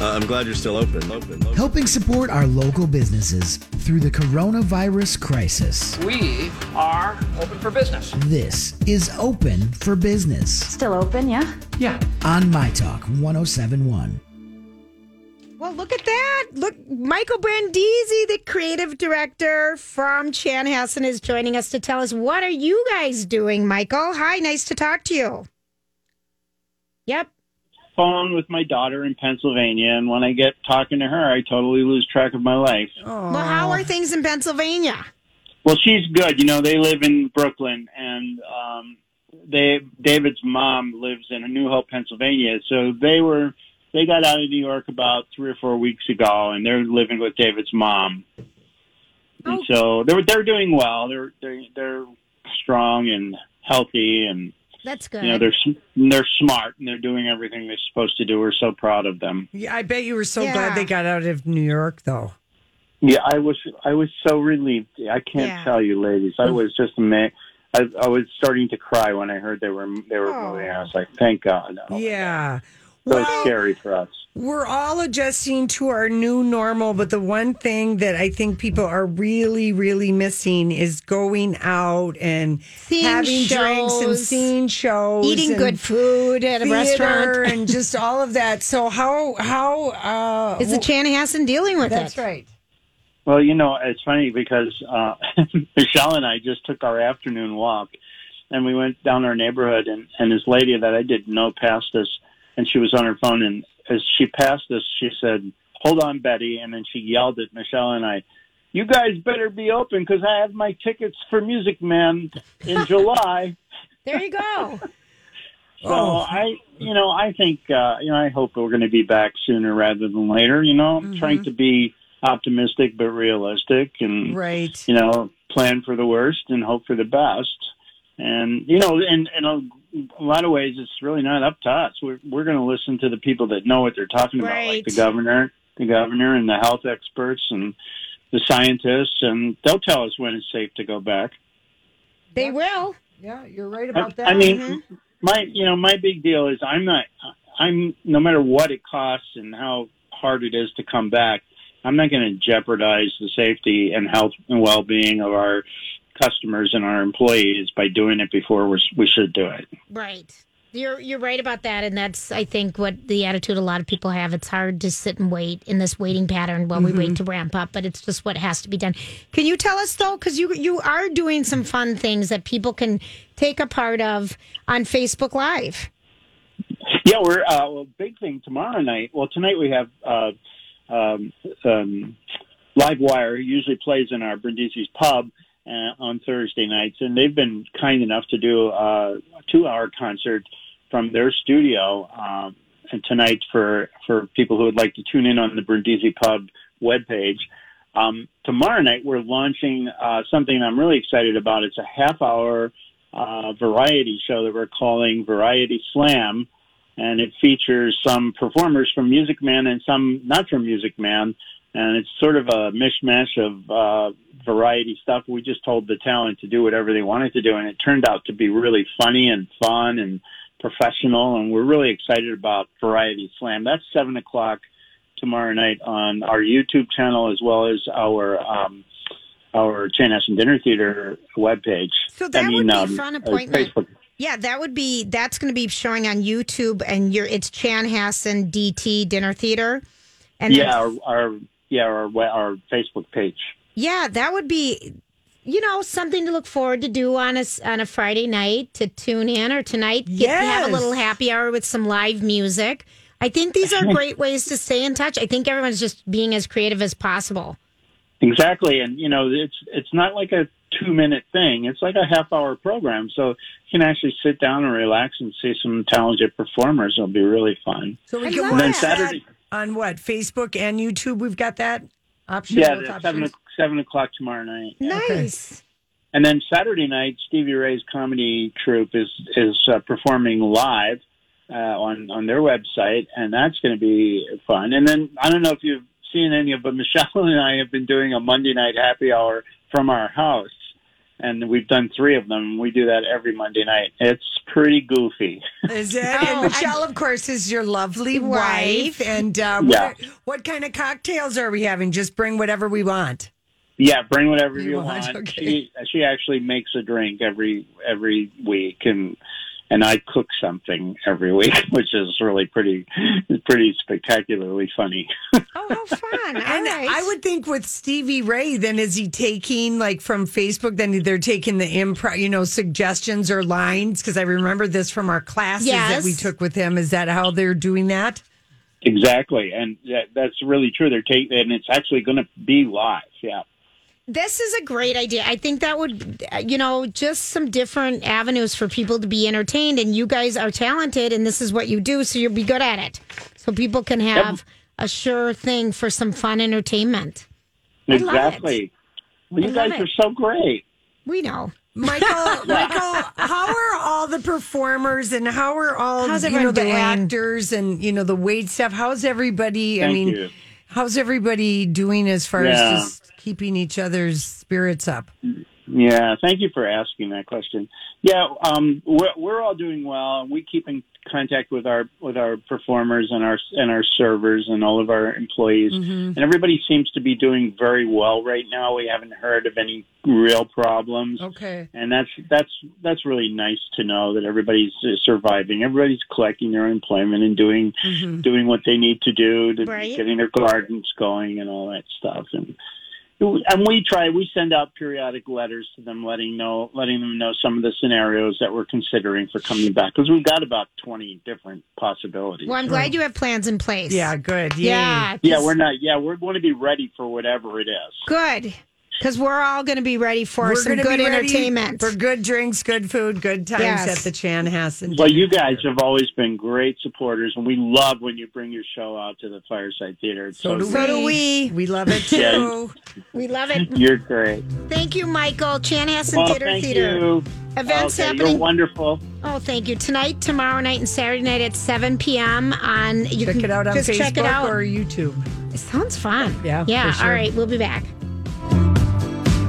Uh, I'm glad you're still open. Open. open. helping support our local businesses through the coronavirus crisis. We are open for business. This is Open for Business Still open, yeah? Yeah. on My Talk 1071. Well, look at that. Look, Michael Brindisi, the creative director from Chanhassen, is joining us to tell us what are you guys doing, Michael? Hi, nice to talk to you. Yep. Phone with my daughter in Pennsylvania, and when I get talking to her, I totally lose track of my life. Well, how are things in Pennsylvania? Well, she's good. You know, they live in Brooklyn, and um, they David's mom lives in New Hope, Pennsylvania. So they were they got out of New York about three or four weeks ago, and they're living with David's mom. And so they're they're doing well. They're they're they're strong and healthy, and That's good. you know they're s- they're smart and they're doing everything they're supposed to do. We're so proud of them. Yeah, I bet you were so Yeah. glad they got out of New York, though. Yeah, I was I was so relieved. I can't Yeah. tell you, ladies. I was just amazed. I, I was starting to cry when I heard they were they were Oh. moving. I was like, thank God. Oh, yeah. So Well, scary for us. we're all adjusting to our new normal, but the one thing that I think people are really, really missing is going out and Seeing having drinks and seeing shows, Eating good food at a restaurant. and just all of that. So how how uh, Is the Chanhassen dealing with that's it? right. Well, you know, it's funny because uh, Michelle and I just took our afternoon walk, and we went down our neighborhood, and and this lady that I didn't know passed us, and she was on her phone, and as she passed us, she said, "Hold on, Betty," and then she yelled at Michelle and I. You guys better be open because I have my tickets for Music Man in July. There you go. So Oh. I, you know, I think, uh, you know, I hope we're going to be back sooner rather than later. You know, I'm trying to be optimistic but realistic, and Right. you know, plan for the worst and hope for the best. And you know, in, in a, a lot of ways, it's really not up to us. We're we're going to listen to the people that know what they're talking about, Right. like the governor, the governor, and the health experts and the scientists, and they'll tell us when it's safe to go back. They will. Yeah, you're right I, about that. I mean, mm-hmm. my you know my big deal is I'm not I'm no matter what it costs and how hard it is to come back, I'm not going to jeopardize the safety and health and well being of our customers and our employees by doing it before we're, we should do it. Right. You're you're right about that, and that's I think what the attitude a lot of people have. It's hard to sit and wait in this waiting pattern while we wait to ramp up, but it's just what has to be done. Can you tell us though, because you you are doing some fun things that people can take a part of on Facebook Live. Yeah, we're uh, well, big thing tomorrow night. Well, tonight we have uh, um, um, Livewire who usually plays in our Brindisi's pub uh, on Thursday nights, and they've been kind enough to do a two-hour concert from their studio um, and tonight for for people who would like to tune in on the Brindisi Pub webpage. Um, tomorrow night we're launching uh, something I'm really excited about. It's a half-hour uh, variety show that we're calling Variety Slam and it features some performers from Music Man and some not from Music Man. And it's sort of a mishmash of uh, variety stuff. We just told the talent to do whatever they wanted to do, and it turned out to be really funny and fun and professional. And we're really excited about Variety Slam. That's seven o'clock tomorrow night on our YouTube channel as well as our um, our Chanhassen Dinner Theater webpage. So that I mean, would be um, fun uh, appointment. Facebook. Yeah, that would be that's going to be showing on YouTube, and your it's Chanhassen DT Dinner Theater, and yeah, our, our yeah our our Facebook page. Yeah, that would be, you know, something to look forward to do on a s- on a Friday night to tune in or tonight get to have a little happy hour with some live music. I think these are great ways to stay in touch. I think everyone's just being as creative as possible. Exactly, and you know it's it's not like a two minute thing. It's like a half hour program, so you can actually sit down and relax and see some talented performers. It'll be really fun. so we I can love And then that Saturday- on what Facebook and YouTube. We've got that option. Yeah, both that's seven options? o'clock tomorrow night. Nice. And then Saturday night, Stevie Ray's comedy troupe is is uh, performing live uh, on on their website, and that's going to be fun. And then I don't know if you've seen any of, but Michelle and I have been doing a Monday night happy hour from our house, and we've done three of them. We do that every Monday night. It's pretty goofy. Is it? Oh, and Michelle, of course, is your lovely wife. Wife. And uh, Yeah. what, what kind of cocktails are we having? Just bring whatever we want. Yeah, bring whatever You you, want, want. okay. She she actually makes a drink every every week, and and I cook something every week, which is really pretty pretty spectacularly funny. Oh, how fun! And right. I would think with Stevie Ray, then is he taking like from Facebook? Then they're taking the improv, you know, suggestions or lines. Because I remember this from our classes that we took with him. Is that how they're doing that? exactly, and that, that's really true. They're taking, and it's actually going to be live. Yeah. This is a great idea. I think that would, uh, you know, just some different avenues for people to be entertained. And you guys are talented, and this is what you do, so you'll be good at it. So people can have a sure thing for some fun entertainment. I love it. Exactly. Well, you guys it. are so great. We know. Michael, Michael, how are all the performers and how are all How's you know the doing? actors and you know the wait staff? How's everybody? I mean, you. How's everybody doing as far Yeah. as just keeping each other's spirits up? Yeah, thank you for asking that question. Yeah, um, we're we're all doing well. We keep in contact with our with our performers and our and our servers and all of our employees, and everybody seems to be doing very well right now. We haven't heard of any real problems. Okay. and that's that's that's really nice to know that everybody's uh, surviving. Everybody's collecting their employment and doing doing what they need to do to Right. getting their gardens going and all that stuff. And and we try we send out periodic letters to them, letting know letting them know some of the scenarios that we're considering for coming back because we've got about twenty different possibilities. Well, I'm glad you have plans in place. Yeah, good. Yay. Yeah. yeah, 'cause- we're not. Yeah, we're going to be ready for whatever it is. good. Because we're all going to be ready for We're some good be ready entertainment. for good drinks, good food, good times Yes. at the Chanhassen. Well, you guys have always been great supporters, and we love when you bring your show out to the Fireside Theater. It's so do So do we. we. We love it too. Yeah. we love it. You're great. Thank you, Michael. Chanhassen Well, Theater thank Theater. you. Events okay, happening. You're wonderful. Oh, thank you. Tonight, tomorrow night, and Saturday night at 7 p.m. on. You Check can it out on just Facebook check it out. or YouTube. It sounds fun. Yeah, Yeah. for sure. All right. We'll be back.